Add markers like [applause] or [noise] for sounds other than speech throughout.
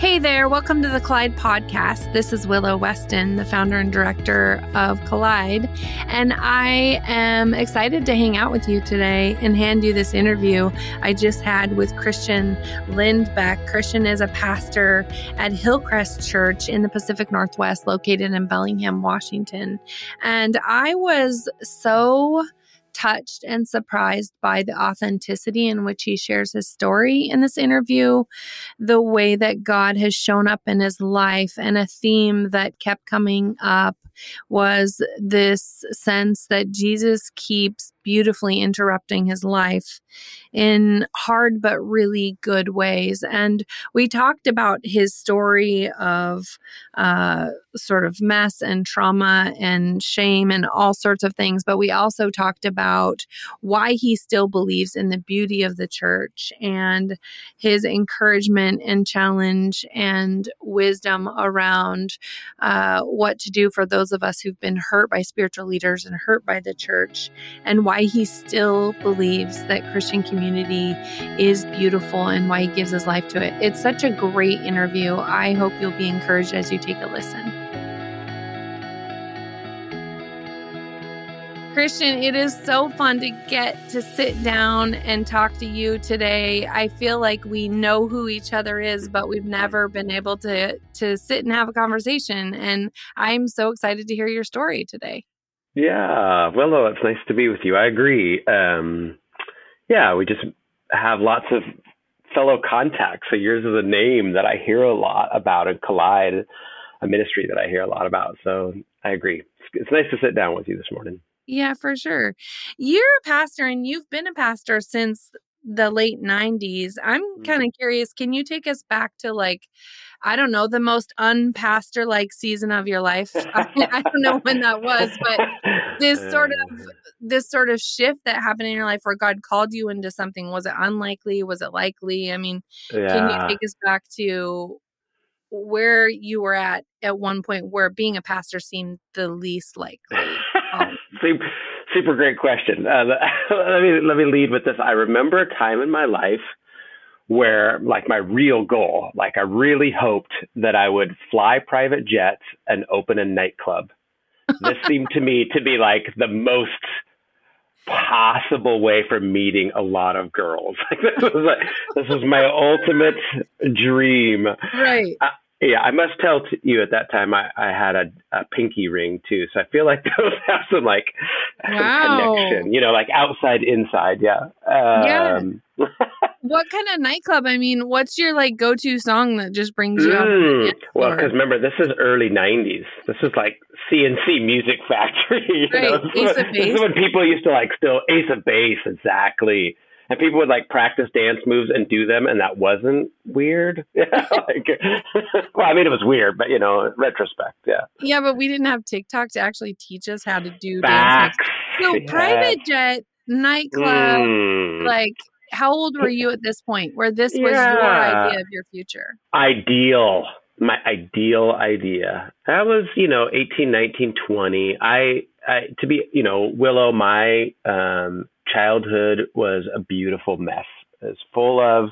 Hey there, welcome to the Collide podcast. This is Willow Weston, the founder and director of Collide, and I am excited to hang out with you today and hand you this interview I just had with Christian Lindbeck. Christian is a pastor at Hillcrest Church in the Pacific Northwest, located in Bellingham, Washington. And I was so touched and surprised by the authenticity in which he shares his story in this interview, the way that God has shown up in his life, and a theme that kept coming up was this sense that Jesus keeps beautifully interrupting his life in hard but really good ways. And we talked about his story of uh, sort of mess and trauma and shame and all sorts of things. But we also talked about why he still believes in the beauty of the church and his encouragement and challenge and wisdom around uh, what to do for those of us who've been hurt by spiritual leaders and hurt by the church and why he still believes that Christian community is beautiful and why he gives his life to it. It's such a great interview. I hope you'll be encouraged as you take a listen. Christian, it is so fun to get to sit down and talk to you today. I feel like we know who each other is, but we've never been able to to sit and have a conversation. And I'm so excited to hear your story today. Yeah, Willow, it's nice to be with you. I agree. Um, yeah, we just have lots of fellow contacts. So yours is a name that I hear a lot about and Collide, a ministry that I hear a lot about. So I agree. It's nice to sit down with you this morning. Yeah, for sure. You're a pastor and you've been a pastor since the late 90s. I'm kind of curious, can you take us back to like I don't know, the most unpastor like season of your life? [laughs] I, I don't know when that was, but this sort of [laughs] this sort of shift that happened in your life where God called you into something, was it unlikely? Was it likely? I mean, can you take us back to where you were at at one point where being a pastor seemed the least likely? [laughs] Um, super, great question. Uh, [laughs] let me let me lead with this. I remember a time in my life where, like, my real goal, like, I really hoped that I would fly private jets and open a nightclub. This [laughs] seemed to me to be like the most possible way for meeting a lot of girls. [laughs] Like, this was like, this was my ultimate dream. right. Yeah, I must tell you at that time I, I had a, a pinky ring too, so I feel like those have some like Wow. connection, you know, like outside inside. Yeah. Yeah. Um, [laughs] What kind of nightclub? I mean, what's your like go-to song that just brings you mm, well, because remember, this is early '90s. This is like C+C Music Factory. [laughs] You know? Right, is Ace when, of this is when people used to like still Ace of Base, exactly. And people would like practice dance moves and do them, and that wasn't weird. Yeah, [laughs] like, well, I mean, it was weird, but you know, in retrospect, yeah. yeah, but we didn't have TikTok to actually teach us how to do dance. Moves. So yes. private jet nightclub, Mm. like how old were you at this point where this was your idea of your future? ideal my ideal idea that was you know 18 19 20 i, I to be you know willow my um childhood was a beautiful mess it's full of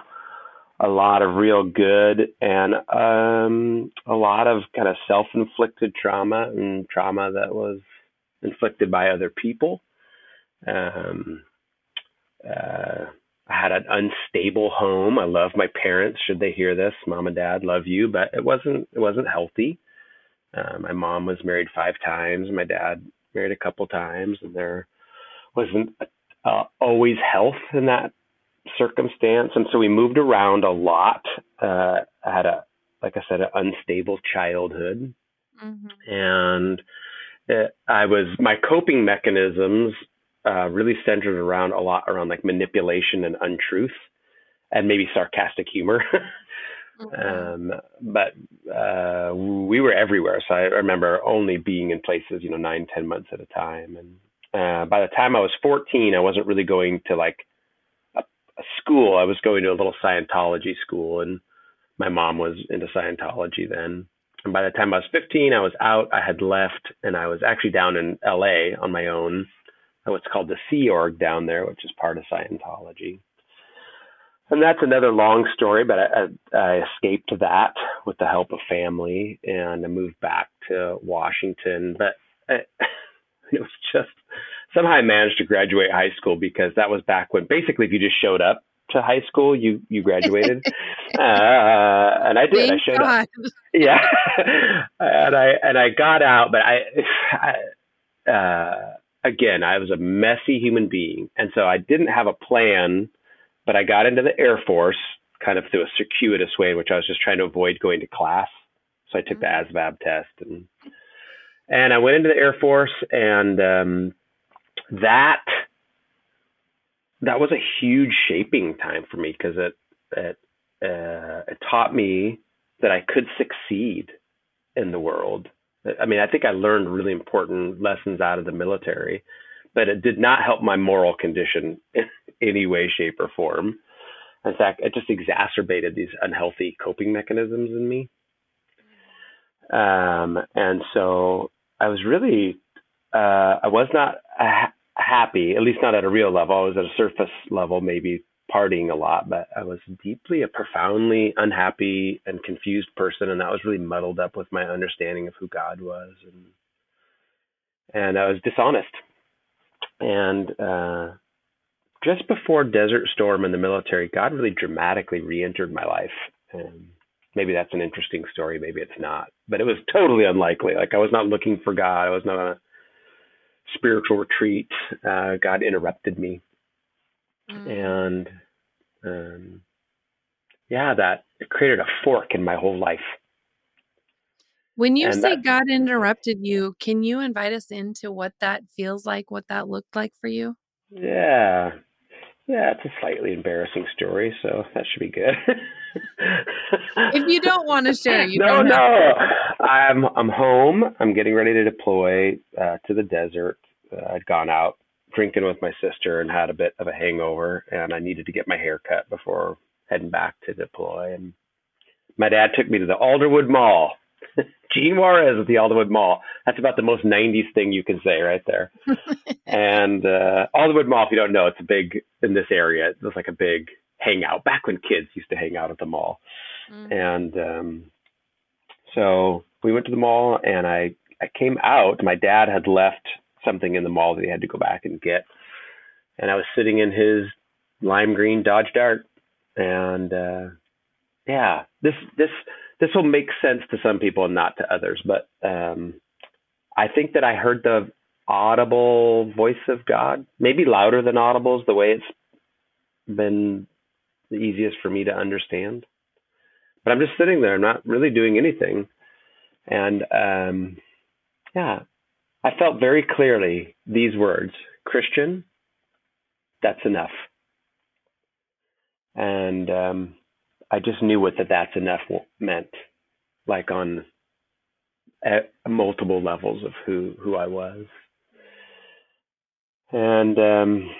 a lot of real good and um a lot of kind of self-inflicted trauma and trauma that was inflicted by other people um uh I had an unstable home. I love my parents. Should they hear this, mom and dad, love you, but it wasn't it wasn't healthy. Uh, my mom was married five times. My dad married a couple times, and there wasn't uh, always health in that circumstance. And so we moved around a lot. Uh, I had a, like I said, an unstable childhood, Mhm. and it, I was my coping mechanisms uh, really centered around a lot around like manipulation and untruth, and maybe sarcastic humor. [laughs] Mhm. um, but uh, we were everywhere, so I remember only being in places, you know, nine, ten months at a time. And uh, by the time I was 14, I wasn't really going to like a, a school. I was going to a little Scientology school, and my mom was into Scientology then. And by the time I was 15, I was out. I had left, and I was actually down in LA on my own. At what's called the Sea Org down there, which is part of Scientology. and that's another long story, but I, I, I escaped that with the help of family and I moved back to Washington. But I, [laughs] it was just somehow I managed to graduate high school because that was back when basically if you just showed up to high school, you you graduated, [laughs] uh, and I did. Thank I showed God. up. [laughs] Yeah, and I and I got out, but I, I uh, again I was a messy human being, and so I didn't have a plan but I got into the Air Force kind of through a circuitous way, in which I was just trying to avoid going to class. So I took the mm-hmm. ASVAB test and and I went into the Air Force and um, that that was a huge shaping time for me because it it uh, it taught me that I could succeed in the world. I mean, I think I learned really important lessons out of the military, but it did not help my moral condition in [laughs] any way, shape, or form. In fact, it just exacerbated these unhealthy coping mechanisms in me. Um, and so I was really, uh, I was not ha- happy, at least not at a real level. I was at a surface level, maybe partying a lot, but I was deeply a profoundly unhappy and confused person, and that was really muddled up with my understanding of who God was, and and I was dishonest and uh, just before Desert Storm in the military, God really dramatically re-entered my life. And maybe that's an interesting story. Maybe it's not, but it was totally unlikely. Like I was not looking for God. I was not on a spiritual retreat. Uh, God interrupted me, mm. and um, yeah, that created a fork in my whole life. When you and say that, God interrupted you, can you invite us into what that feels like, what that looked like for you? Yeah. Yeah, it's a slightly embarrassing story, so that should be good. [laughs] if you don't want to share, you no, no. I'm I'm home. I'm getting ready to deploy uh, to the desert. Uh, I'd gone out drinking with my sister and had a bit of a hangover, and I needed to get my hair cut before heading back to deploy. And my dad took me to the Alderwood Mall [laughs] Gene Juarez at the Alderwood Mall. That's about the most 90s thing you can say right there. [laughs] and uh, Alderwood Mall, if you don't know, it's a big, in this area, it was like a big hangout back when kids used to hang out at the mall. Mm-hmm. And um, so we went to the mall and I, I came out. My dad had left something in the mall that he had to go back and get. And I was sitting in his lime green Dodge Dart. And uh, yeah, this, this, this will make sense to some people and not to others, but um, I think that I heard the audible voice of God, maybe louder than audible is the way it's been the easiest for me to understand. But I'm just sitting there, I'm not really doing anything. And um, yeah, I felt very clearly these words Christian, that's enough. And um, I just knew what that that's enough meant, like on multiple levels of who who I was, and um,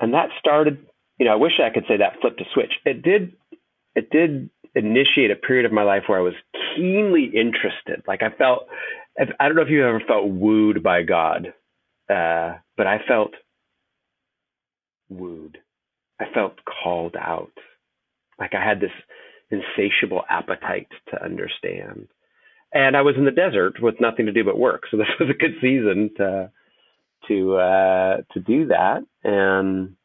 and that started. You know, I wish I could say that flipped a switch. It did. It did initiate a period of my life where I was keenly interested. Like I felt. I don't know if you ever felt wooed by God, uh, but I felt wooed. I felt called out. Like I had this insatiable appetite to understand. And I was in the desert with nothing to do but work. [laughs] So this was a good season to to uh, to do that. And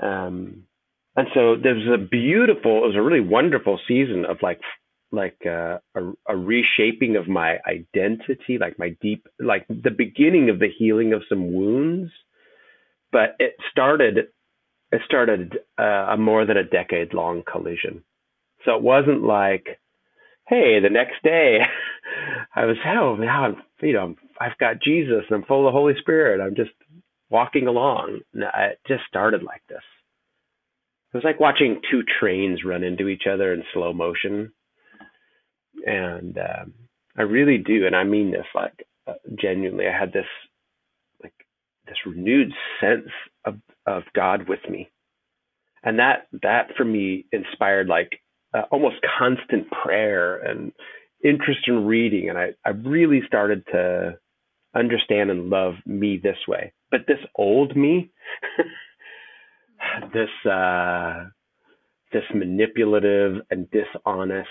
um, and so there was a beautiful, it was a really wonderful season of like like uh, a, a reshaping of my identity, like my deep, like the beginning of the healing of some wounds. But it started it started uh, a more than a decade long collision. So it wasn't like, hey, the next day [laughs] I was, oh, now I'm, you know, I've got Jesus and I'm full of the Holy Spirit. I'm just walking along. No, it just started like this. It was like watching two trains run into each other in slow motion. And um, I really do, and I mean this like uh, genuinely. I had this this renewed sense of of God with me. And that that for me inspired like uh, almost constant prayer and interest in reading and I, I really started to understand and love me this way. But this old me, [laughs] this uh this manipulative and dishonest,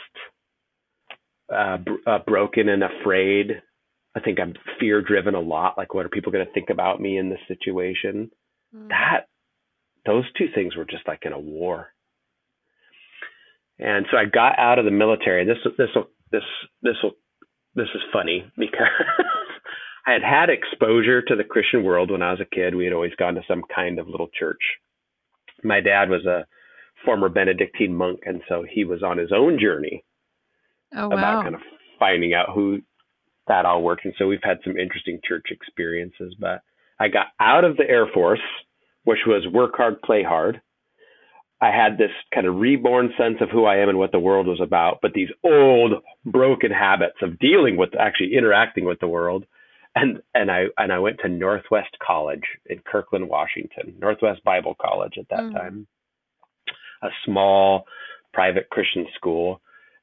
uh, br- uh, broken and afraid. I think I'm fear driven a lot. Like, what are people going to think about me in this situation? Mm. That, those two things were just like in a war. And so I got out of the military. This, this, this, this, this is funny because [laughs] I had had exposure to the Christian world when I was a kid. We had always gone to some kind of little church. My dad was a former Benedictine monk, and so he was on his own journey oh, wow. about kind of finding out who that all worked. And so we've had some interesting church experiences. But I got out of the Air Force, which was work hard, play hard. I had this kind of reborn sense of who I am and what the world was about, but these old broken habits of dealing with actually interacting with the world. And and I and I went to Northwest College in Kirkland, Washington, Northwest Bible College at that mm. time, a small private Christian school,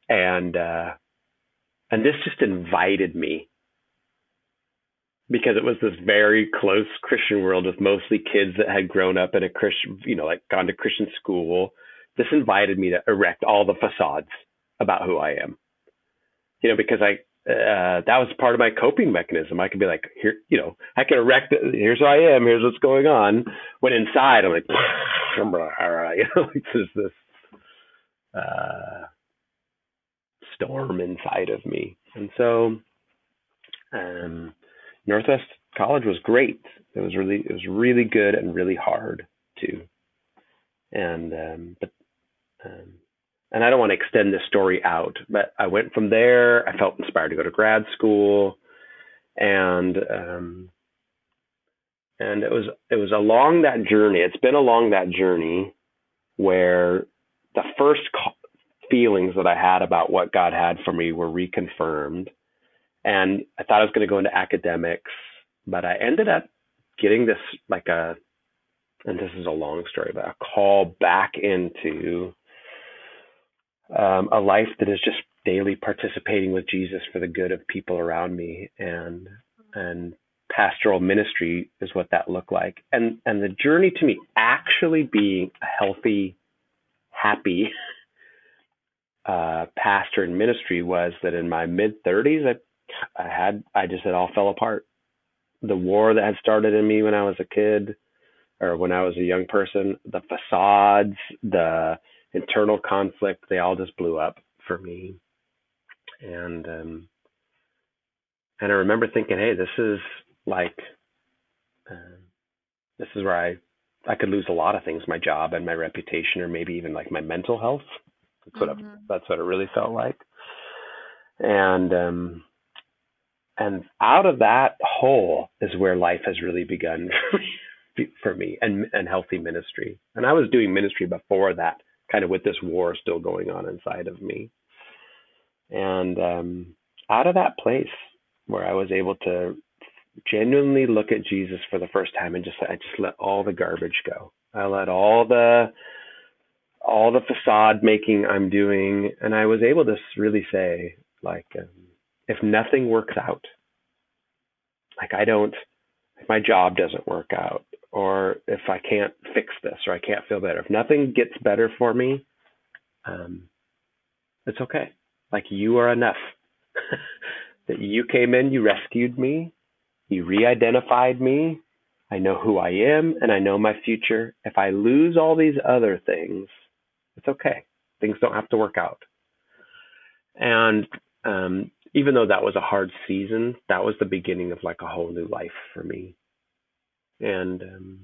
and uh, and this just invited me because it was this very close Christian world with mostly kids that had grown up in a Christian, you know, like gone to Christian school. This invited me to erect all the facades about who I am. You know, because I uh, that was part of my coping mechanism. I could be like, here, you know, I can erect. Here's who I am. Here's what's going on. When inside, I'm like, [laughs] [laughs] you know, [laughs] like there's this uh, storm inside of me. And so, um, Northwest College was great. It was really, it was really good and really hard too. And, um, but, um, and I don't want to extend this story out, but I went from there. I felt inspired to go to grad school, and um, and it was it was along that journey. It's been along that journey where the first feelings that I had about what God had for me were reconfirmed. And I thought I was going to go into academics, but I ended up getting this like a, and this is a long story, but a call back into um, a life that is just daily participating with Jesus for the good of people around me, and and pastoral ministry is what that looked like, and and the journey to me actually being a healthy, happy [laughs] uh, pastor in ministry was that in my mid 30s, I, I had, I just, it all fell apart. The war that had started in me when I was a kid or when I was a young person, the facades, the internal conflict, they all just blew up for me. And, um, and I remember thinking, hey, this is like, uh, this is where I, I could lose a lot of things, my job and my reputation, or maybe even like my mental health. That's what mm-hmm. it, that's what it really felt like. And um, and out of that hole is where life has really begun [laughs] for me and and healthy ministry. And I was doing ministry before that, kind of with this war still going on inside of me. And um, out of that place where I was able to genuinely look at Jesus for the first time and just I just let all the garbage go. I let all the all the facade making I'm doing, and I was able to really say, like, um, if nothing works out, like I don't, if my job doesn't work out, or if I can't fix this, or I can't feel better, if nothing gets better for me, um, it's okay. Like you are enough. [laughs] that you came in, you rescued me, you re-identified me. I know who I am, and I know my future. If I lose all these other things, it's okay. Things don't have to work out. And um, even though that was a hard season, that was the beginning of like a whole new life for me. And um,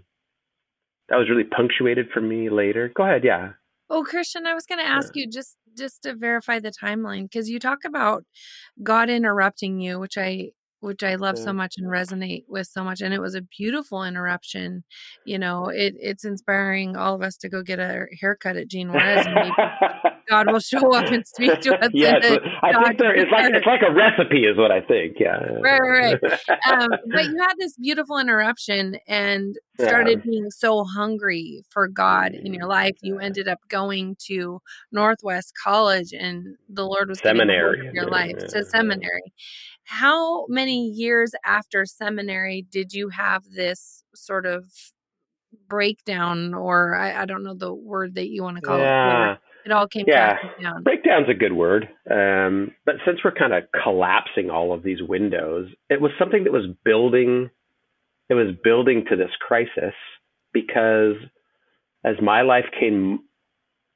that was really punctuated for me later. Go ahead, yeah. Oh, Christian, I was going to ask yeah. you just just to verify the timeline because you talk about God interrupting you, which I which I love so much and resonate with so much. And it was a beautiful interruption. You know, it it's inspiring all of us to go get a haircut at Gene Juarez [laughs] God will show up and speak to us. [laughs] yes, I think there, it's like it's like a recipe, is what I think. Yeah, right, right. [laughs] um, but you had this beautiful interruption and started yeah. being so hungry for God in your life. You ended up going to Northwest College, and the Lord was seminary your life yeah. to seminary. How many years after seminary did you have this sort of breakdown, or I, I don't know the word that you want to call yeah. it? It all came yeah. down. Breakdown's a good word. Um, but since we're kind of collapsing all of these windows, it was something that was building. It was building to this crisis because as my life came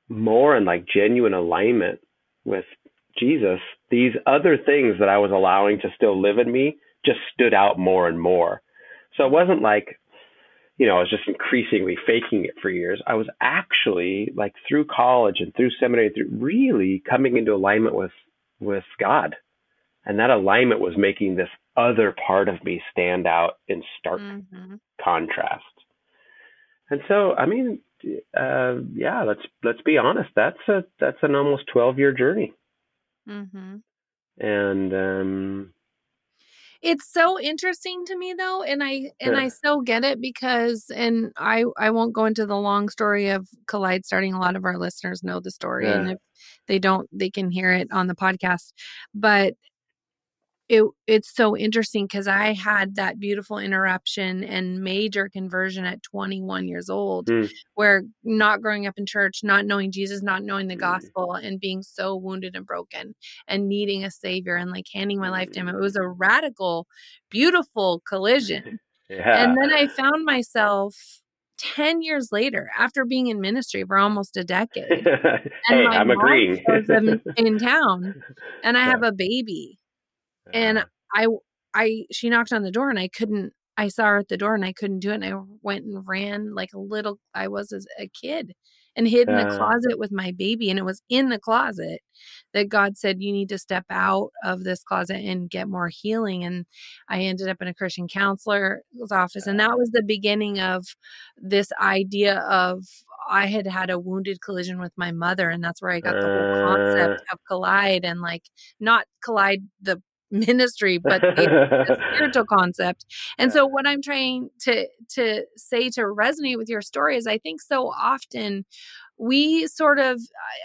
more in like genuine alignment with Jesus, these other things that I was allowing to still live in me just stood out more and more. So it wasn't like, you know, I was just increasingly faking it for years. I was actually like through college and through seminary, through really coming into alignment with with God, and that alignment was making this other part of me stand out in stark mm-hmm. contrast. And so, I mean, uh, yeah, let's let's be honest. That's a that's an almost twelve year journey. Mm-hmm. And um, it's so interesting to me though, and I and I so get it because and I I won't go into the long story of Collide starting. A lot of our listeners know the story, yeah. and if they don't, they can hear it on the podcast. But it it's so interesting because I had that beautiful interruption and major conversion at 21 years old, mm. where not growing up in church, not knowing Jesus, not knowing the mm. gospel, and being so wounded and broken and needing a savior and like handing my life to him. It was a radical, beautiful collision. [laughs] Yeah. And then I found myself 10 years later after being in ministry for almost a decade. [laughs] And hey, I'm agreeing. in, [laughs] in town and I yeah. have a baby and. I, I, she knocked on the door and I couldn't, I saw her at the door and I couldn't do it. And I went and ran like a little, I was as a kid and hid in the closet with my baby. And it was in the closet that God said, You need to step out of this closet and get more healing. And I ended up in a Christian counselor's office. And that was the beginning of this idea of I had had a wounded collision with my mother. And that's where I got the whole concept uh. of collide and like not collide the ministry, but [laughs] the spiritual concept. And yeah. so what I'm trying to to say to resonate with your story is I think so often we sort of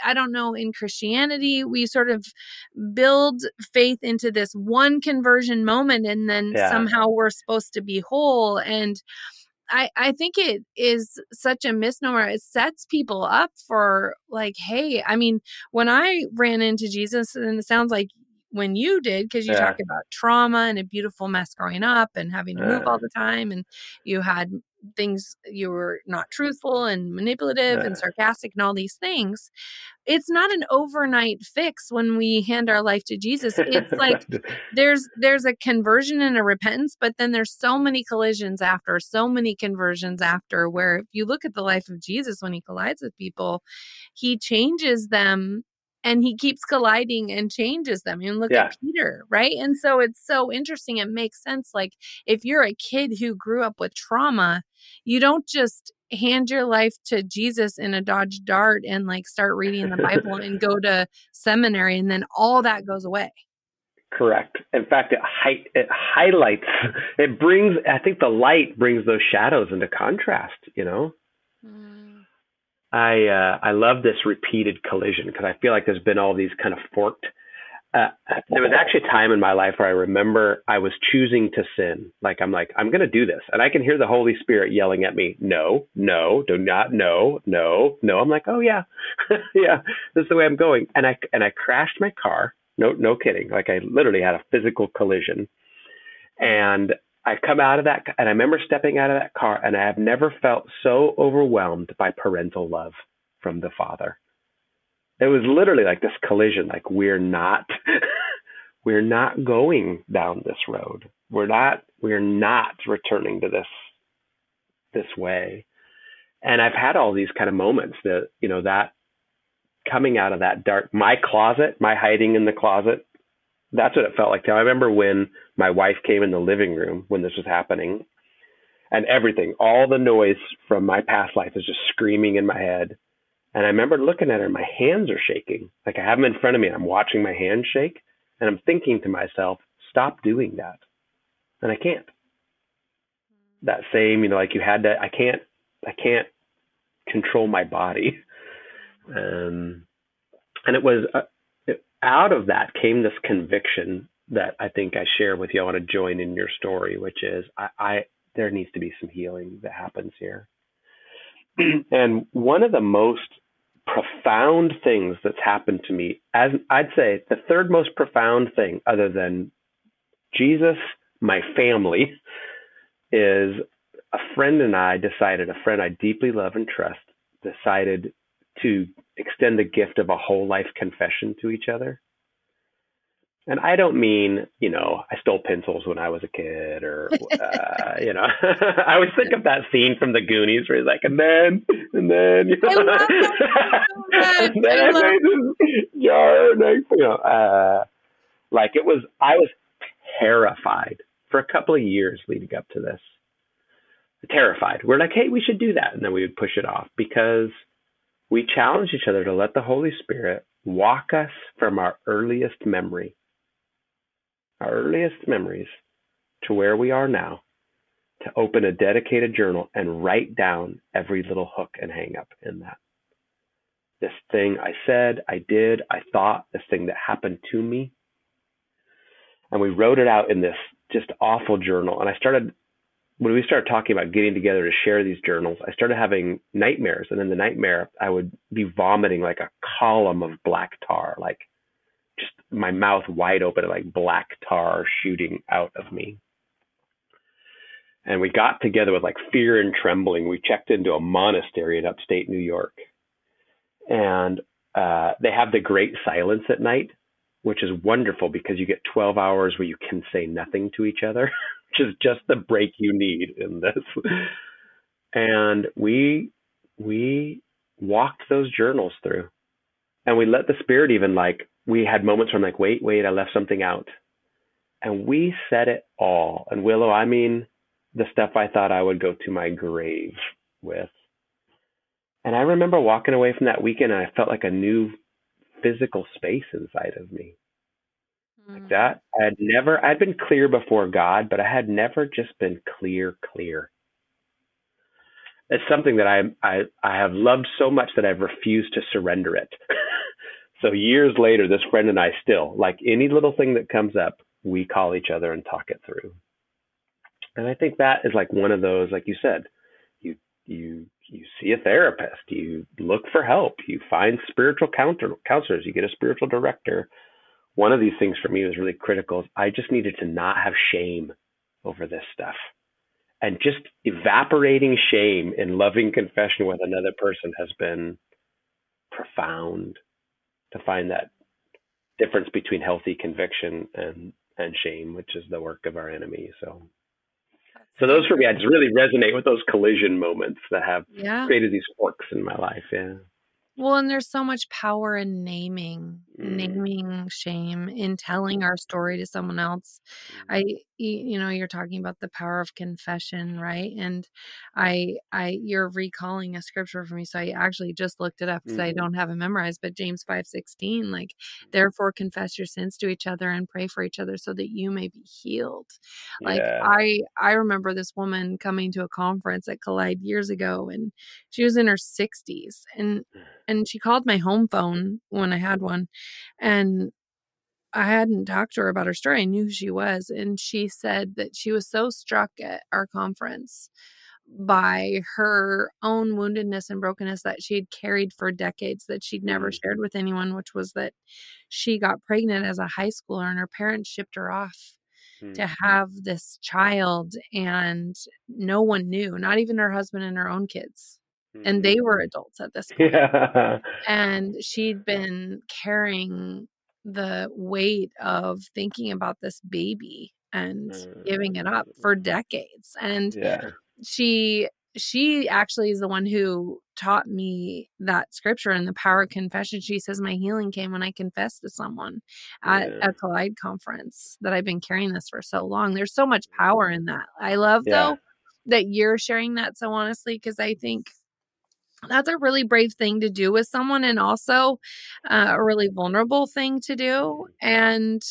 i don't know in christianity we sort of build faith into this one conversion moment and then yeah. somehow we're supposed to be whole and I, I think it is such a misnomer. It sets people up for like, hey, I mean, when I ran into Jesus, and it sounds like when you did because you yeah. talk about trauma and a beautiful mess growing up and having to move all the time and you had things you were not truthful and manipulative yeah. and sarcastic and all these things it's not an overnight fix when we hand our life to jesus it's [laughs] like there's there's a conversion and a repentance but then there's so many collisions after so many conversions after where if you look at the life of jesus when he collides with people he changes them and he keeps colliding and changes them. And look yeah. at Peter, right? And so it's so interesting. It makes sense. Like if you're a kid who grew up with trauma, you don't just hand your life to Jesus in a Dodge Dart and like start reading the Bible and go to seminary and then all that goes away. Correct. In fact, it, hi- it highlights, [laughs] it brings, I think the light brings those shadows into contrast, you know? Mm. I uh, I love this repeated collision because I feel like there's been all these kind of forked. Uh, there was actually a time in my life where I remember I was choosing to sin. Like I'm like I'm going to do this, and I can hear the Holy Spirit yelling at me, "No, no, do not, no, no, no." I'm like, "Oh yeah, [laughs] yeah, this is the way I'm going." And I and I crashed my car. No, no kidding. Like I literally had a physical collision, and I come out of that, and I remember stepping out of that car, and I have never felt so overwhelmed by parental love from the father. It was literally like this collision. Like we're not, [laughs] we're not going down this road. We're not, we're not returning to this, this way. And I've had all these kind of moments that you know that coming out of that dark, my closet, my hiding in the closet that's what it felt like. I remember when my wife came in the living room when this was happening, and everything, all the noise from my past life is just screaming in my head. And I remember looking at her, and my hands are shaking. Like I have them in front of me, and I'm watching my hands shake, and I'm thinking to myself, "Stop doing that," and I can't. That same, you know, like you had to. I can't. I can't control my body. Um, and it was uh, out of that came this conviction that I think I share with you. I want to join in your story, which is I, I there needs to be some healing that happens here. [clears throat] and one of the most profound things that's happened to me, as I'd say, the third most profound thing, other than Jesus, my family, is a friend and I decided, a friend I deeply love and trust, decided to extend the gift of a whole life confession to each other. And I don't mean, you know, I stole pencils when I was a kid or, uh, [laughs] you know, [laughs] I always think of that scene from the Goonies where he's like, and then, and then, you know, I love that [laughs] so and then I, I love- this jar and I, you know, uh, like it was, I was terrified for a couple of years leading up to this. Terrified. We're like, hey, we should do that. And then we would push it off because we challenge each other to let the Holy Spirit walk us from our earliest memory, our earliest memories, to where we are now, to open a dedicated journal and write down every little hook and hang up in that. This thing I said, I did, I thought, this thing that happened to me. And we wrote it out in this just awful journal. And I started when we started talking about getting together to share these journals, I started having nightmares. And in the nightmare, I would be vomiting like a column of black tar, like just my mouth wide open, like black tar shooting out of me. And we got together with like fear and trembling. We checked into a monastery in upstate New York. And uh, they have the great silence at night, which is wonderful because you get 12 hours where you can say nothing to each other [laughs] which is just the break you need in this. And we we walked those journals through. And we let the spirit even like we had moments where I'm like, wait, wait, I left something out. And we said it all. And Willow, I mean the stuff I thought I would go to my grave with. And I remember walking away from that weekend and I felt like a new physical space inside of me like mm-hmm. that. I had never, I'd been clear before God, but I had never just been clear, clear. It's something that I, I, I have loved so much that I've refused to surrender it. [laughs] so years later, this friend and I still, like any little thing that comes up, we call each other and talk it through. And I think that is like one of those, like you said, you, you, you see a therapist, you look for help, you find spiritual counter, counselors, you get a spiritual director one of these things for me was really critical. I just needed to not have shame over this stuff. And just evaporating shame in loving confession with another person has been profound to find that difference between healthy conviction and, and shame, which is the work of our enemy. So so those for me, I just really resonate with those collision moments that have yeah. created these forks in my life. Yeah. Well, and there's so much power in naming, Mm. naming shame, in telling our story to someone else. I, y- you know, you're talking about the power of confession, right? And I, I, you're recalling a scripture for me, so I actually just looked it up because I Mhm. don't have it memorized. But James five sixteen, like, therefore confess your sins to each other and pray for each other so that you may be healed. Like yeah. I, I remember this woman coming to a conference at Collide years ago, and she was in her 60s, and [sighs] and she called my home phone when I had one, and I hadn't talked to her about her story. I knew who she was, and she said that she was so struck at our conference by her own woundedness and brokenness that she had carried for decades that she'd never Mhm. shared with anyone, which was that she got pregnant as a high schooler and her parents shipped her off Mm. to have this child and no one knew, not even her husband and her own kids. And they were adults at this [laughs] point yeah. and she'd been carrying the weight of thinking about this baby and giving it up mm. for decades and yeah. she she actually is the one who taught me that scripture and the power of confession she says my healing came when i confessed to someone at Yeah. a collide conference that i've been carrying this for so long there's so much power mm. in that i love Yeah. though that you're sharing that so honestly because i think that's a really brave thing to do with someone and also uh, a really vulnerable thing to do and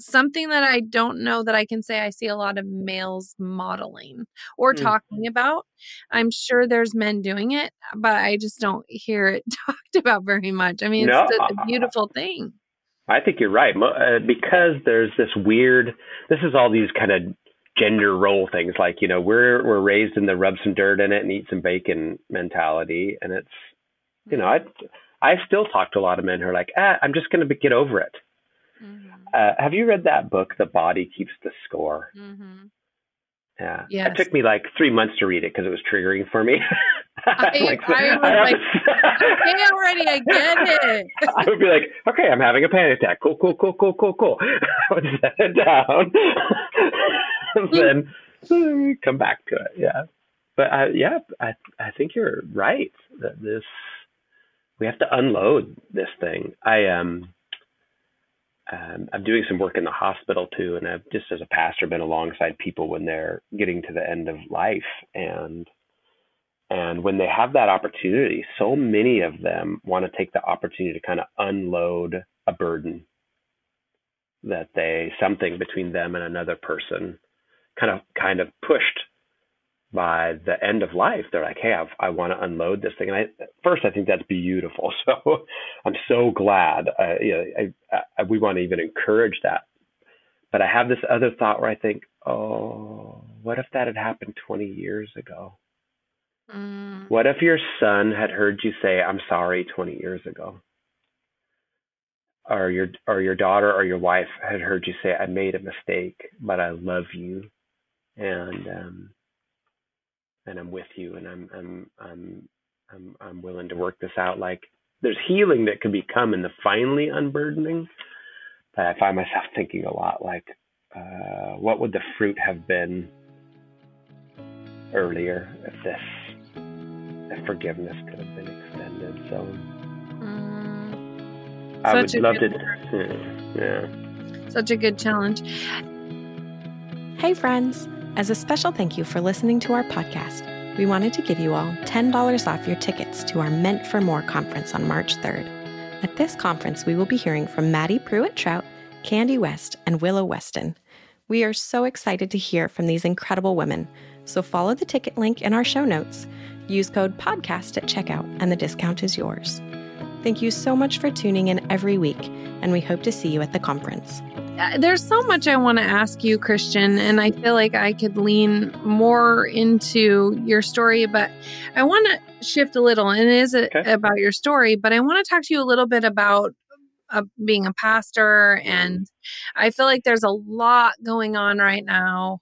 something that i don't know that i can say i see a lot of males modeling or Hmm. talking about i'm sure there's men doing it but i just don't hear it [laughs] talked about very much i mean No. it's a, a [laughs] beautiful thing I think you're right. Uh, because there's this weird, this is all these kind of gender role things. Like, you know, we're, we're raised in the rub some dirt in it and eat some bacon mentality. And it's, you know, I, I still talk to a lot of men who are like, ah, I'm just going to get over it. Mm-hmm. Uh, have you read that book, The Body Keeps the Score? Mm-hmm. Yeah. Yes. It took me like three months to read it because it was triggering for me. [laughs] I, like, I was like, okay, already, I get [laughs] it. I would be like, okay, I'm having a panic attack. Cool, cool, cool, cool, cool, cool. [laughs] I would set it down, [laughs] [laughs] then come back to it. Yeah, but I, yeah, I I think you're right that this we have to unload this thing. I um um, I'm doing some work in the hospital too, and I've just as a pastor been alongside people when they're getting to the end of life, and and when they have that opportunity, so many of them want to take the opportunity to kind of unload a burden that they something between them and another person, kind of kind of pushed by the end of life, they're like, "Hey, I've, i want to unload this thing." And I, first, I think that's beautiful. [laughs] So I'm so glad. Uh, you know, I, I, we want to even encourage that. But I have this other thought where I think, "Oh, what if that had happened 20 years ago? Mm. What if your son had heard you say, "I'm sorry," 20 years ago?" Or your or your daughter or your wife had heard you say, "I made a mistake, but I love you," and um, and I'm with you and I'm I'm I'm I'm I'm willing to work this out. Like there's healing that can become in the finally unburdening. But I find myself thinking a lot like, uh, what would the fruit have been earlier if this if forgiveness could have been extended? So mm, I would love to. [laughs] Yeah, yeah. Such a good challenge. Hey, friends. As a special thank you for listening to our podcast, we wanted to give you all $10 off your tickets to our Meant for More conference on March 3rd. At this conference, we will be hearing from Maddie Prewett Troutt, Candy West, and Willow Weston. We are so excited to hear from these incredible women, so follow the ticket link in our show notes. Use code PODCAST at checkout, and the discount is yours. Thank you so much for tuning in every week, and we hope to see you at the conference. Uh, there's so much I want to ask you, Christian, and I feel like I could lean more into your story, but I want to shift a little. And it is a, okay. about your story, but I want to talk to you a little bit about uh, being a pastor. And I feel like there's a lot going on right now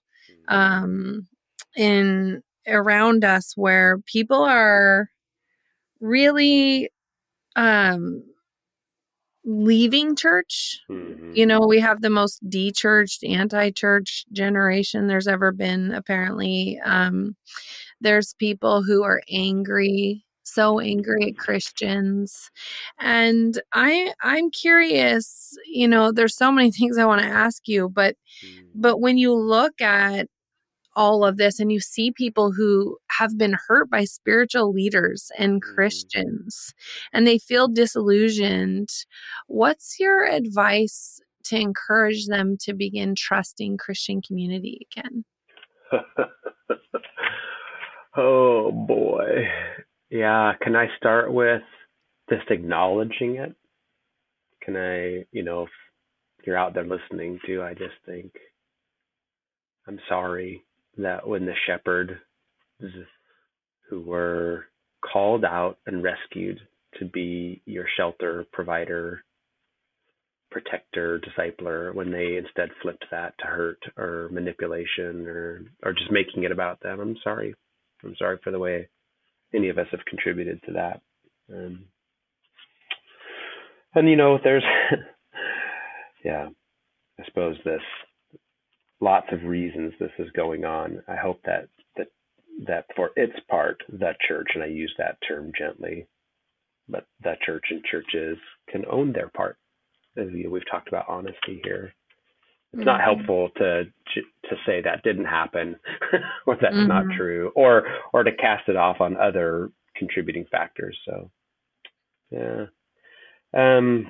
um, in around us where people are really um leaving church. Mm-hmm. You know, we have the most de-churched, anti-church generation there's ever been. Apparently, um, there's people who are angry, so angry at Christians, and I I'm curious. You know, there's so many [laughs] things I want to ask you, but mm-hmm. but when you look at all of this and you see people who have been hurt by spiritual leaders and mm-hmm. Christians and they feel disillusioned, what's your advice to encourage them to begin trusting Christian community again? [laughs] oh boy. Yeah, can I start with just acknowledging it? Can I, you know, if you're out there listening to, I just think I'm sorry that when the shepherds who were called out and rescued to be your shelter provider, protector, discipler, when they instead flipped that to hurt or manipulation or or just making it about them. I'm sorry. I'm sorry for the way any of us have contributed to that. Um, and you know, there's [laughs] yeah, I suppose this lots of reasons this is going on. I hope that that that for its part, the church, and I use that term gently, but the church and churches can own their part. As we've talked about honesty here. It's mm-hmm. not helpful to to say that didn't happen [laughs] or that's mm-hmm. not true, or or to cast it off on other contributing factors. So, yeah. Um,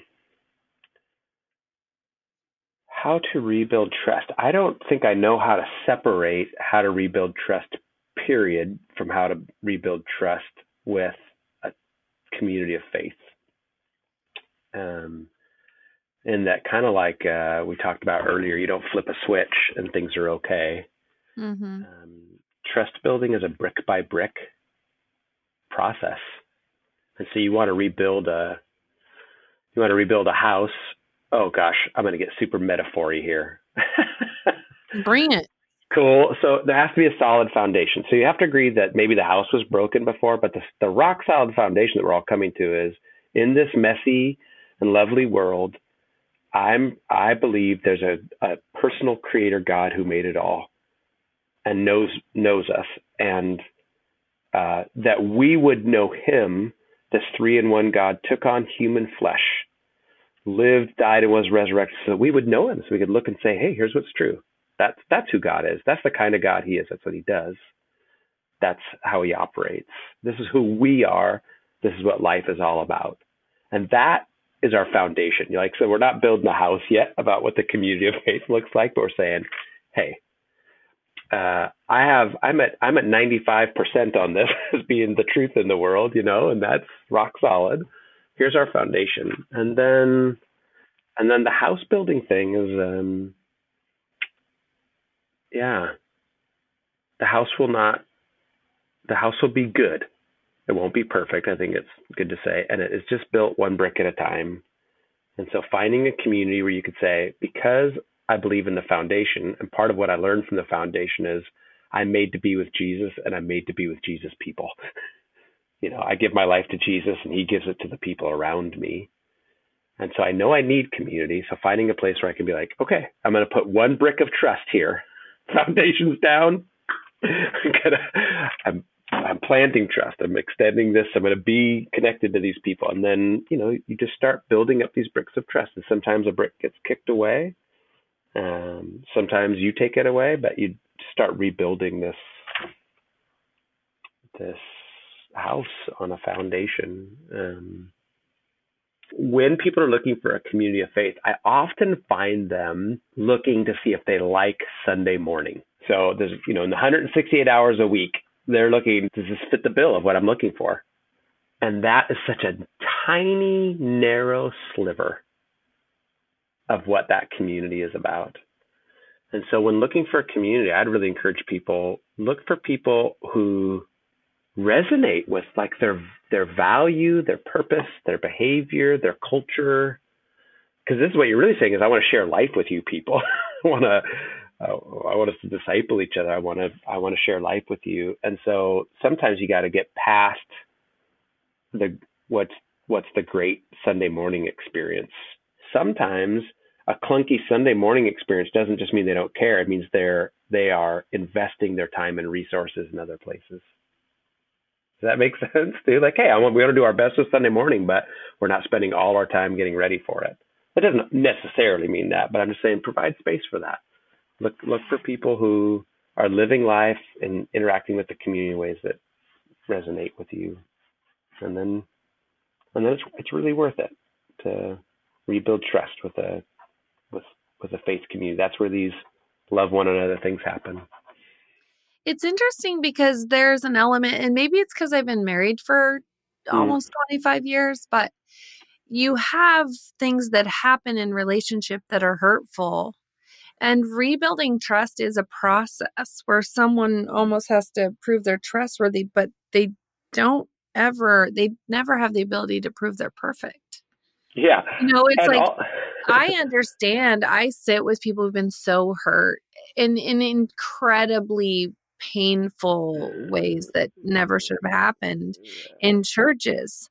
how to rebuild trust. I don't think I know how to separate how to rebuild trust, period, from how to rebuild trust with a community of faith. Um, and that kind of like uh, we talked about earlier, you don't flip a switch and things are okay. Mm-hmm. Um, trust building is a brick by brick process. And so you want to rebuild a you want to rebuild a house. Oh gosh, I'm going to get super metaphory here. [laughs] Bring it. Cool. So there has to be a solid foundation. So you have to agree that maybe the house was broken before, but the, the rock solid foundation that we're all coming to is in this messy and lovely world. I'm I believe there's a, a personal creator God who made it all and knows knows us and uh, that we would know him, this three in one God took on human flesh, lived, died, and was resurrected, so we would know him, so we could look and say, hey, here's what's true. That's that's who God is. That's the kind of God He is. That's what He does. That's how He operates. This is who we are. This is what life is all about, and that is our foundation. Like so, we're not building a house yet about what the community of faith looks like, but we're saying, hey, uh, I have I'm at I'm at 95% on this [laughs] as being the truth in the world, you know, and that's rock solid. Here's our foundation, and then and then the house building thing is um, yeah, the house will not, the house will be good. It won't be perfect. I think it's good to say. And it is just built one brick at a time. And so finding a community where you could say, because I believe in the foundation, and part of what I learned from the foundation is I'm made to be with Jesus and I'm made to be with Jesus people. [laughs] you know, I give my life to Jesus and he gives it to the people around me. And so I know I need community. So finding a place where I can be like, okay, I'm going to put one brick of trust here [laughs] foundation's down. [laughs] I'm, gonna, I'm I'm planting trust. I'm extending this. I'm going to be connected to these people, and then you know you just start building up these bricks of trust. And sometimes a brick gets kicked away. Um, sometimes you take it away, but you start rebuilding this this house on a foundation. Um, when people are looking for a community of faith, I often find them looking to see if they like Sunday morning. So there's, you know, in the 168 hours a week, they're looking, does this fit the bill of what I'm looking for? And that is such a tiny, narrow sliver of what that community is about. And so when looking for a community, I'd really encourage people look for people who resonate with like their their value, their purpose, their behavior, their culture. Because this is what you're really saying is I want to share life with you people. [laughs] I want to uh, I want us to disciple each other. I want to I want to share life with you. And so sometimes you got to get past the what's what's the great Sunday morning experience. Sometimes a clunky Sunday morning experience doesn't just mean they don't care. It means they're they are investing their time and resources in other places. Does that make [laughs] sense? Dude, like, hey, I want we want to do our best with Sunday morning, but we're not spending all our time getting ready for it. That doesn't necessarily mean that, but I'm just saying provide space for that. Look look for people who are living life and interacting with the community in ways that resonate with you, and then and then it's it's really worth it to rebuild trust with a with with a faith community. That's where these love one another things happen. It's interesting because there's an element, and maybe it's because I've been married for mm. almost 25 years, but you have things that happen in relationship that are hurtful. And rebuilding trust is a process where someone almost has to prove they're trustworthy, but they don't ever, they never have the ability to prove they're perfect. Yeah. You know, it's and like, all- I [laughs] understand. I sit with people who've been so hurt in, in incredibly painful ways that never should have happened in churches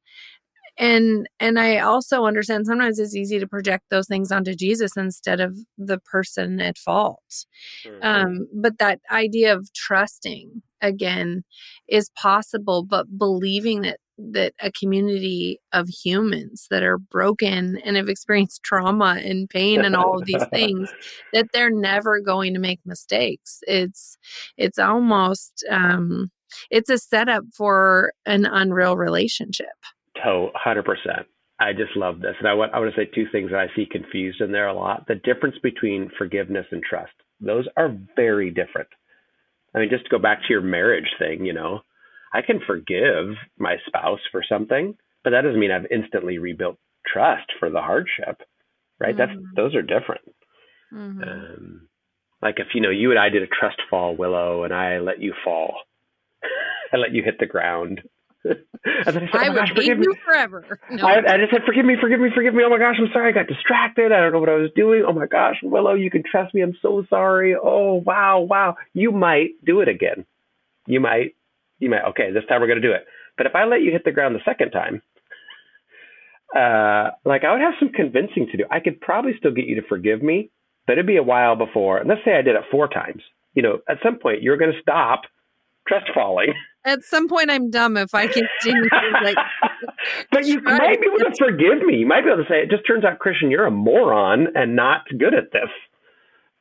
and and i also understand sometimes it's easy to project those things onto jesus instead of the person at fault. Mm-hmm. um, but that idea of trusting again is possible but believing that that a community of humans that are broken and have experienced trauma and pain and all of these things [laughs] that they're never going to make mistakes. It's it's almost um it's a setup for an unreal relationship to 100% i just love this and i want i want to say two things that i see confused in there a lot the difference between forgiveness and trust those are very different i mean just to go back to your marriage thing you know I can forgive my spouse for something, but that doesn't mean I've instantly rebuilt trust for the hardship, right? Mm-hmm. That's those are different. Mm-hmm. Um, like if you know you and I did a trust fall, Willow, and I let you fall, [laughs] I let you hit the ground. [laughs] and then I, said, I oh will hate you forever. No. I, I, just said, forgive me, forgive me, forgive me. Oh my gosh, I'm sorry. I got distracted. I don't know what I was doing. Oh my gosh, Willow, you can trust me. I'm so sorry. Oh, wow, wow. You might do it again. You might, you might, okay, this time we're going to do it. But if I let you hit the ground the second time, uh, like I would have some convincing to do. I could probably still get you to forgive me, but it'd be a while before. Let's say I did it four times. You know, at some point you're going to stop trust falling. [laughs] At some point, I'm dumb if I continue. like, [laughs] but you might be able to forgive me. You might be able to say, "It just turns out, Christian, you're a moron and not good at this."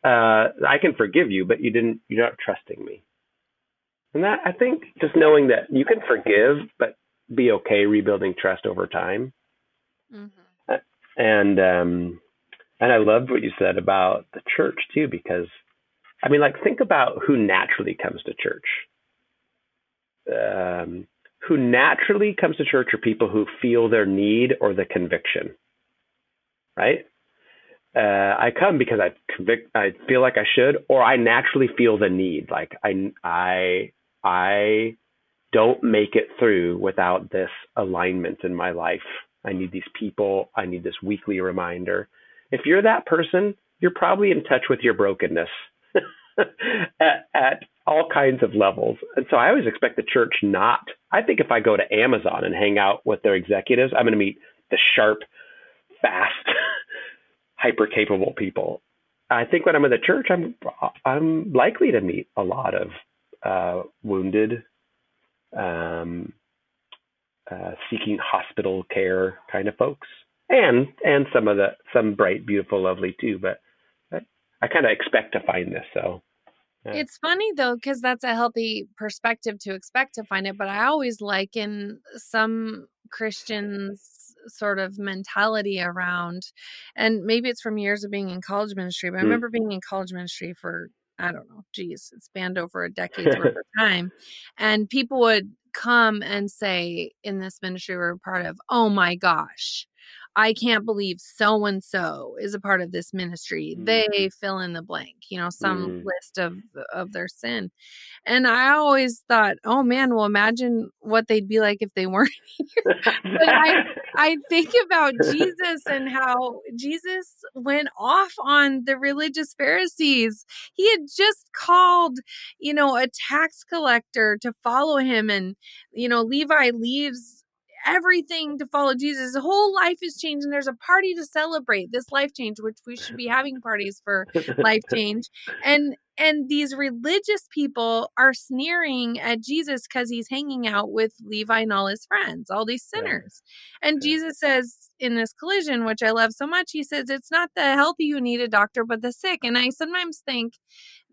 Uh, I can forgive you, but you didn't. You're not trusting me. And that I think just knowing that you can forgive, but be okay rebuilding trust over time. Mm-hmm. And um, and I loved what you said about the church too, because I mean, like think about who naturally comes to church. Um, who naturally comes to church are people who feel their need or the conviction, right? Uh, I come because I convict, I feel like I should, or I naturally feel the need. Like I, I, I don't make it through without this alignment in my life. I need these people. I need this weekly reminder. If you're that person, you're probably in touch with your brokenness [laughs] at, at all kinds of levels. And so I always expect the church not. I think if I go to Amazon and hang out with their executives, I'm going to meet the sharp, fast, [laughs] hyper capable people. I think when I'm in the church, I'm I'm likely to meet a lot of uh, wounded, um, uh, seeking hospital care kind of folks, and and some of the some bright, beautiful, lovely too. But I, I kind of expect to find this. So yeah. it's funny though because that's a healthy perspective to expect to find it. But I always liken some Christians sort of mentality around and maybe it's from years of being in college ministry but i mm. remember being in college ministry for I don't know, geez, it spanned over a [laughs] decade's worth of time. And people would come and say in this ministry we're part of, oh my gosh, I can't believe so and so is a part of this ministry. Mm. They fill in the blank, you know, some mm. list of of their sin. And I always thought, oh man, well imagine what they'd be like if they weren't [laughs] here. but I [laughs] I think about Jesus and how Jesus went off on the religious Pharisees. He had just called, you know, a tax collector to follow him and you know, Levi leaves everything to follow Jesus. His whole life is changed, and there's a party to celebrate this life change, which we should be having parties for [laughs] life change. And and these religious people are sneering at Jesus because he's hanging out with Levi and all his friends, all these sinners. And yeah. Jesus says in this collision, which I love so much, he says, It's not the healthy who need a doctor, but the sick. And I sometimes think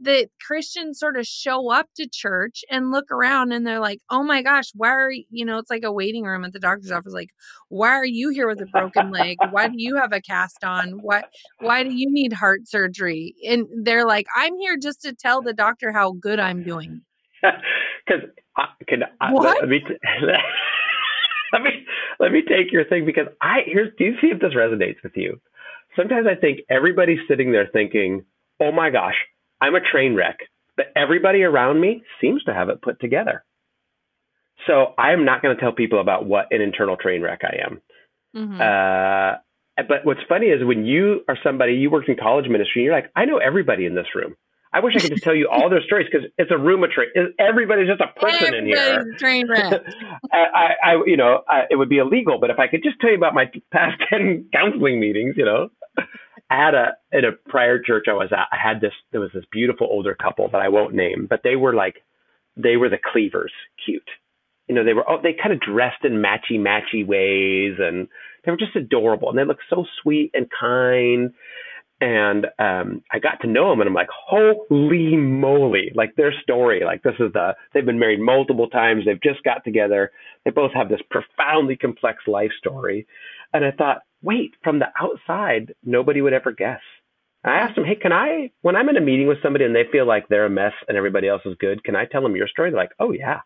that Christians sort of show up to church and look around and they're like, oh my gosh, why are you know, it's like a waiting room at the doctor's office. Like, why are you here with a broken leg? Why do you have a cast on? What, why do you need heart surgery? And they're like, I'm here just to tell the doctor how good I'm doing. [laughs] Because I can, I, let, me, t- [laughs] let me, let me take your thing because I, here's, do you see if this resonates with you? Sometimes I think everybody's sitting there thinking, oh my gosh, I'm a train wreck, but everybody around me seems to have it put together. So I'm not going to tell people about what an internal train wreck I am. Mm-hmm. Uh, but what's funny is when you are somebody you worked in college ministry, and you're like, I know everybody in this room. I wish I could just tell you all their [laughs] stories because it's a room of train. Everybody's just a person in here. Train wreck. [laughs] I, I, you know, I, it would be illegal. But if I could just tell you about my past [laughs] ten counseling meetings, you know, I had a in a prior church I was at. I had this. There was this beautiful older couple that I won't name, but they were like, they were the cleavers, cute. You know, they were. Oh, they kind of dressed in matchy matchy ways, and they were just adorable, and they looked so sweet and kind. And um, I got to know them, and I'm like, holy moly! Like their story, like this is the. They've been married multiple times. They've just got together. They both have this profoundly complex life story, and I thought, wait, from the outside, nobody would ever guess. I asked them, hey, can I, when I'm in a meeting with somebody and they feel like they're a mess and everybody else is good, can I tell them your story? They're like, oh, yeah.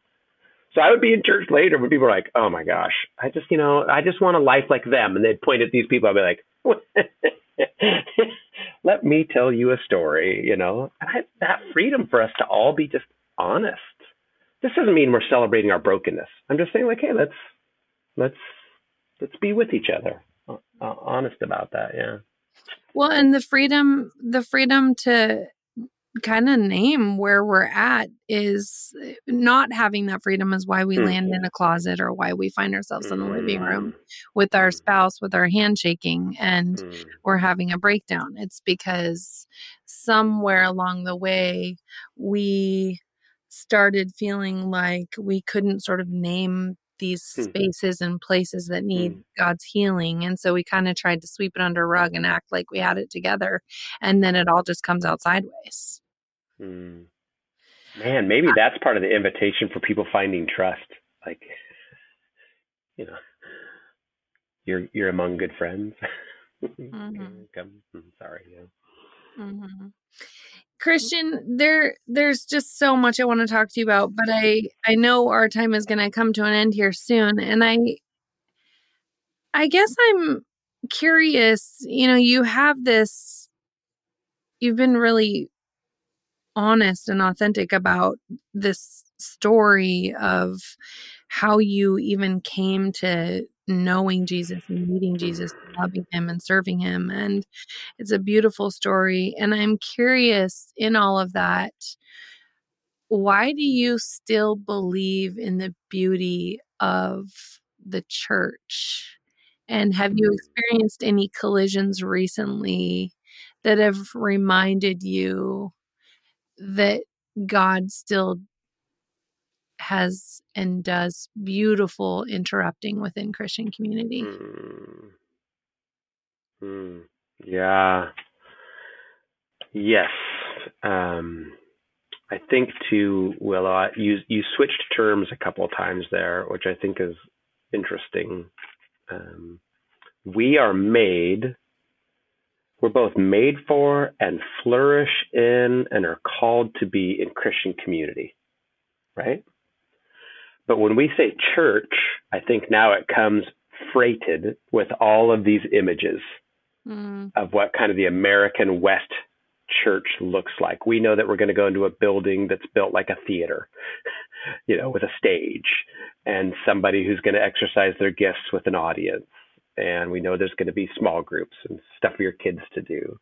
So I would be in church later when people are like, oh my gosh, I just, you know, I just want a life like them. And they'd point at these people. I'd be like, [laughs] let me tell you a story, you know, And I, that freedom for us to all be just honest this doesn't mean we're celebrating our brokenness. I'm just saying like, hey, let's let's let's be with each other. Uh, honest about that, yeah. Well, and the freedom the freedom to kind of name where we're at is eh, not having that freedom is why we mm. land in a closet or why we find ourselves in the living room mm. with our spouse with our handshaking and mm. we're having a breakdown it's because somewhere along the way we started feeling like we couldn't sort of name these hmm. spaces and places that need mm. God's healing. And so we kind of tried to sweep it under a rug and act like we had it together. And then it all just comes out sideways. Mm. Man, maybe that's part of the invitation for people finding trust. Like, [sighs] you know, you're you're among good friends. [laughs] Mm-hmm. Come, mm, sorry. Yeah. Mm-hmm. Christian, there there's just so much I want to talk to you about, but I I know our time is going to come to an end here soon and I I guess I'm curious, you know, you have this you've been really honest and authentic about this story of how you even came to knowing Jesus and meeting Jesus, and loving him and serving him. And it's a beautiful story. And I'm curious in all of that, why do you still believe in the beauty of the church? And have you mm. experienced any collisions recently that have reminded you that God still has and does beautiful interrupting within Christian community. Mm. Mm. Yeah. Yes. Um, I think too, Willow, you you switched terms a couple of times there, which I think is interesting. Um, we are made. We're both made for and flourish in and are called to be in Christian community, right? But when we say church, I think now it comes freighted with all of these images mm. of what kind of the American West church looks like. We know that we're going to go into a building that's built like a theater, [laughs] you know, with a stage and somebody who's going to exercise their gifts with an audience. And we know there's going to be small groups and stuff for your kids to do.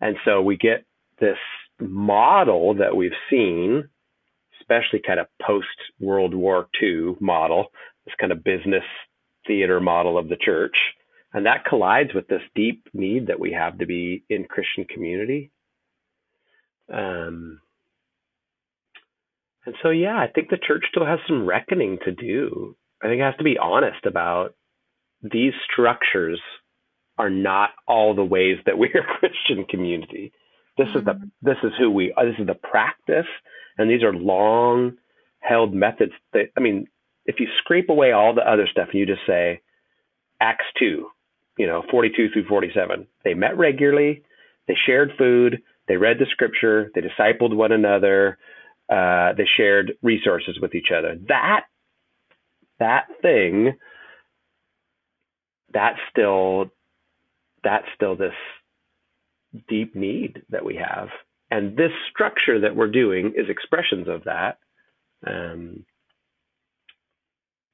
And so we get this model that we've seen especially kind of post World War II model, this kind of business theater model of the church. And that collides with this deep need that we have to be in Christian community. Um, and so, yeah, I think the church still has some reckoning to do. I think it has to be honest about these structures are not all the ways that we're [laughs] a Christian community. This mm-hmm. is the mm-hmm. this is who we this is the practice and these are long held methods that, I mean, if you scrape away all the other stuff and you just say Acts 2, you know, 42 through 47, they met regularly, they shared food, they read the scripture, they discipled one another, uh, they shared resources with each other. That, that thing, that's still, that's still this deep need that we have and this structure that we're doing is expressions of that. Um,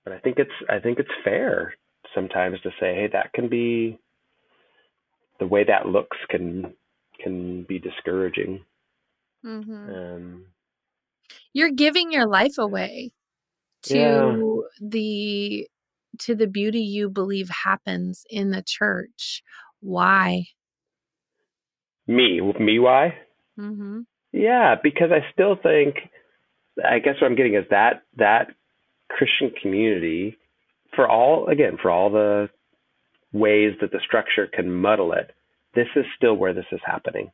but I think it's I think it's fair sometimes to say, hey, that can be the way that looks can can be discouraging. Mm-hmm. Um, You're giving your life away to yeah. the to the beauty you believe happens in the church. Why? Me, me, why? Mm-hmm. Yeah, because I still think, I guess what I'm getting is that that Christian community, for all again, for all the ways that the structure can muddle it, this is still where this is happening.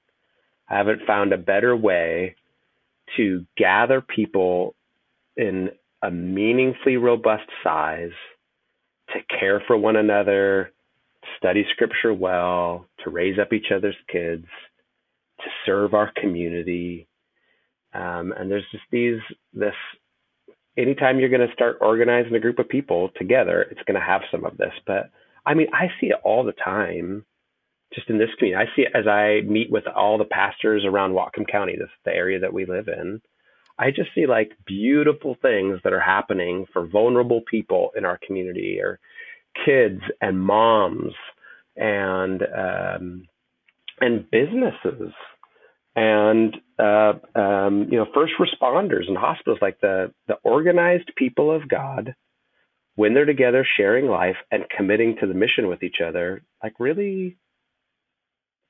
I haven't found a better way to gather people in a meaningfully robust size to care for one another, study scripture well, to raise up each other's kids, to serve our community. Um, and there's just these, this, anytime you're going to start organizing a group of people together, it's going to have some of this. But I mean, I see it all the time just in this community. I see it as I meet with all the pastors around Whatcom County, this the area that we live in. I just see like beautiful things that are happening for vulnerable people in our community or kids and moms and um, and businesses and uh, um, you know first responders and hospitals like the the organized people of God when they're together sharing life and committing to the mission with each other like really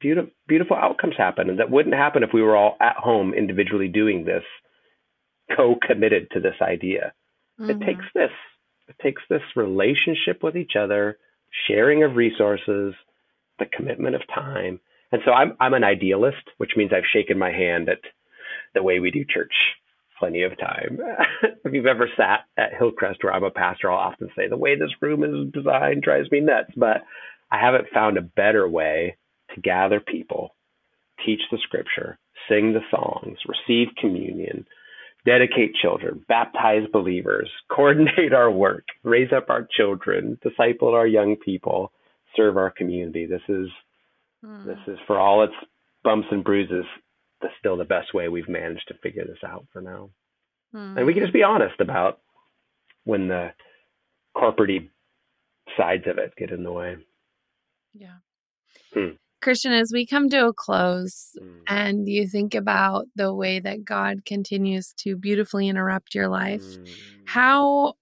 beautiful beautiful outcomes happen and that wouldn't happen if we were all at home individually doing this co-committed to this idea mm-hmm. it takes this it takes this relationship with each other sharing of resources the commitment of time and so i'm i'm an idealist which means i've shaken my hand at the way we do church plenty of time [laughs] if you've ever sat at hillcrest where i'm a pastor i'll often say the way this room is designed drives me nuts but i haven't found a better way to gather people, teach the scripture, sing the songs, receive communion, dedicate children, baptize believers, [laughs] coordinate our work, raise up our children, disciple our young people, serve our community. This is mm. this is for all its bumps and bruises, that's still the best way we've managed to figure this out for now. Mm. And we can just be honest about when the corporate sides of it get in the way. Yeah. Hmm. Christian, as we come to a close mm. and you think about the way that God continues to beautifully interrupt your life, mm. how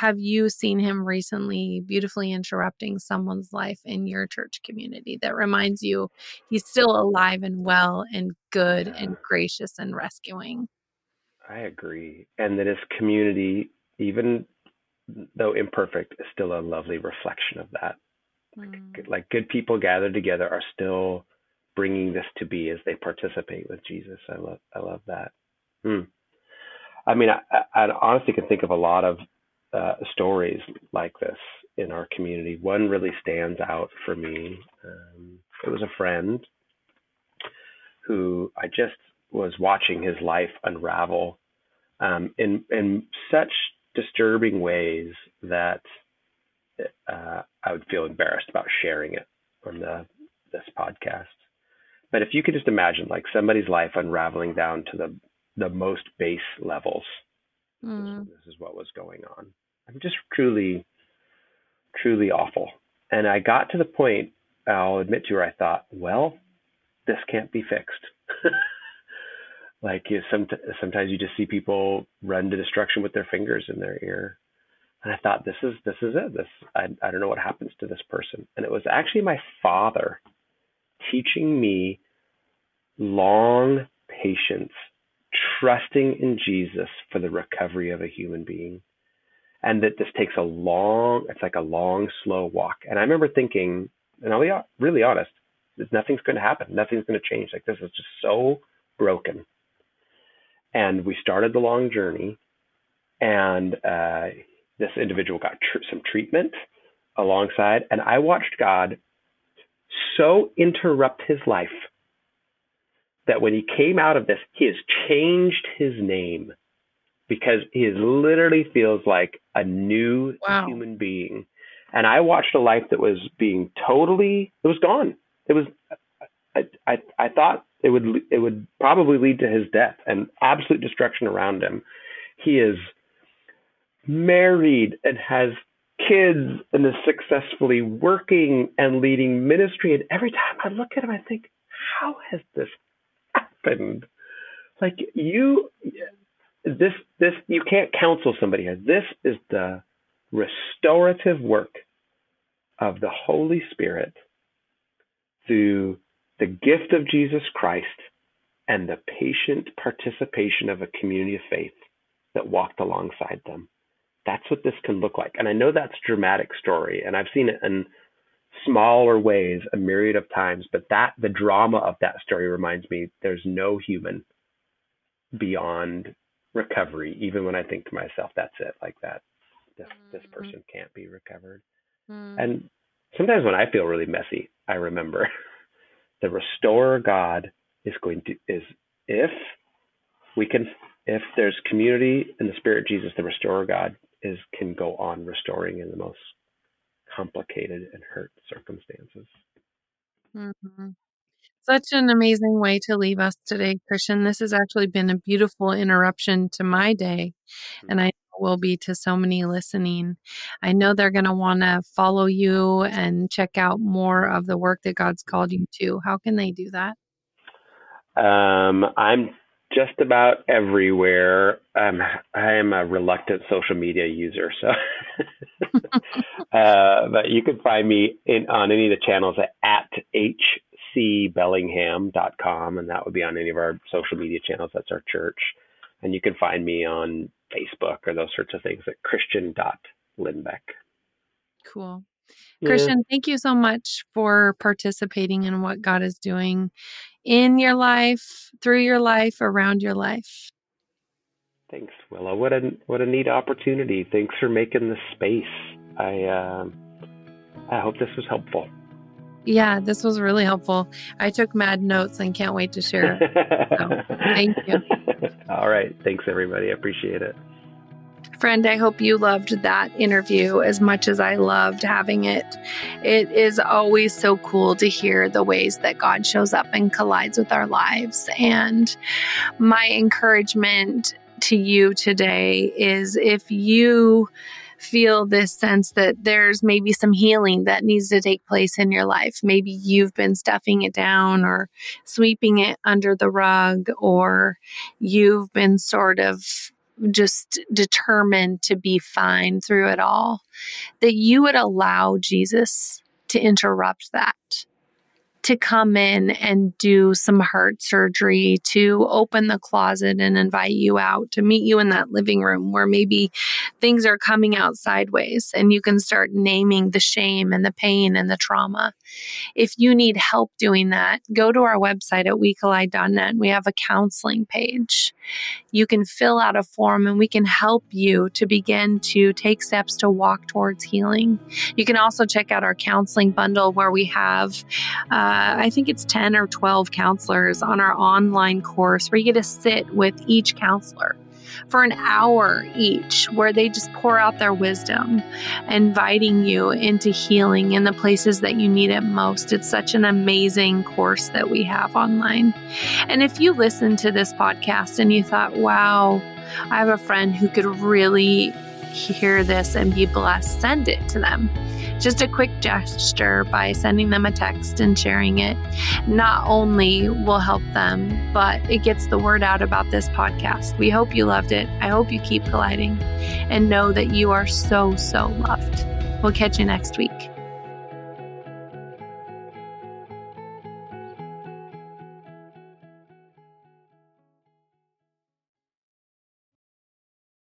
have you seen him recently beautifully interrupting someone's life in your church community that reminds you he's still alive and well and good yeah. and gracious and rescuing? I agree. And that his community, even though imperfect, is still a lovely reflection of that. Like, mm. like good people gathered together are still bringing this to be as they participate with Jesus. I love I love that. Hmm. I mean, I, I honestly can think of a lot of uh, stories like this in our community. One really stands out for me. Um, it was a friend who I just was watching his life unravel um, in in such disturbing ways that uh, I would feel embarrassed about sharing it on the this podcast. But if you could just imagine like somebody's life unraveling down to the the most base levels, mm. this, this is what was going on. I'm just truly, truly awful. And I got to the point, I'll admit to where I thought, well, this can't be fixed. [laughs] like you some, sometimes you just see people run to destruction with their fingers in their ear and I thought, this is this is it. This I I don't know what happens to this person. And it was actually my father teaching me long patience, trusting in Jesus for the recovery of a human being. And that this takes a long, it's like a long, slow walk. And I remember thinking, and I'll be really honest, that nothing's going to happen. Nothing's going to change. Like this is just so broken. And we started the long journey, and uh, this individual got tr- some treatment alongside, and I watched God so interrupt his life that when he came out of this, he has changed his name because he is literally feels like a new wow. human being. And I watched a life that was being totally it was gone. It was I, I I thought it would it would probably lead to his death and absolute destruction around him. He is married and has kids and is successfully working and leading ministry. And every time I look at him, I think, how has this happened? Like you, this, this, you can't counsel somebody here. This is the restorative work of the Holy Spirit through the gift of Jesus Christ and the patient participation of a community of faith that walked alongside them that's what this can look like. And I know that's dramatic story, and I've seen it in smaller ways a myriad of times, but that the drama of that story reminds me there's no human beyond recovery. Even when I think to myself, that's it, like that, this mm-hmm. this person can't be recovered. Mm-hmm. And sometimes when I feel really messy, I remember [laughs] the restorer God is going to is if we can if there's community in the spirit Jesus, the restorer God is can go on restoring in the most complicated and hurt circumstances. Mm-hmm. Such an amazing way to leave us today, Christian. This has actually been a beautiful interruption to my day. And I will be to so many listening. I know they're going to want to follow you and check out more of the work that God's called you to. How can they do that? Um, I'm just about everywhere. Um, I am a reluctant social media user, so [laughs] uh, but you can find me in, on any of the channels at, at hcbellingham.com, and that would be on any of our social media channels. That's our church, and you can find me on Facebook or those sorts of things at Christian.Lindbeck. Cool. Yeah. Christian, thank you so much for participating in what God is doing in your life, through your life, around your life. Thanks, Willow. What a what a neat opportunity. Thanks for making this space. I uh, I hope this was helpful. Yeah, this was really helpful. I took mad notes and can't wait to share. So, thank you. [laughs] All right. Thanks, everybody. I appreciate it. Friend, I hope you loved that interview as much as I loved having it. It is always so cool to hear the ways that God shows up and collides with our lives. And my encouragement to you today is if you feel this sense that there's maybe some healing that needs to take place in your life. Maybe you've been stuffing it down or sweeping it under the rug, or you've been sort of just determined to be fine through it all, that you would allow Jesus to interrupt that to come in and do some heart surgery, to open the closet and invite you out, to meet you in that living room where maybe things are coming out sideways and you can start naming the shame and the pain and the trauma. If you need help doing that, go to our website at wecollide.net. We have a counseling page. You can fill out a form and we can help you to begin to take steps to walk towards healing. You can also check out our counseling bundle where we have. Uh, I think it's 10 or 12 counselors on our online course where you get to sit with each counselor for an hour each, where they just pour out their wisdom, inviting you into healing in the places that you need it most. It's such an amazing course that we have online. And if you listen to this podcast and you thought, wow, I have a friend who could really hear this and be blessed, send it to them. Just a quick gesture by sending them a text and sharing it not only will help them, but it gets the word out about this podcast. We hope you loved it. I hope you keep colliding and know that you are so, so loved. We'll catch you next week.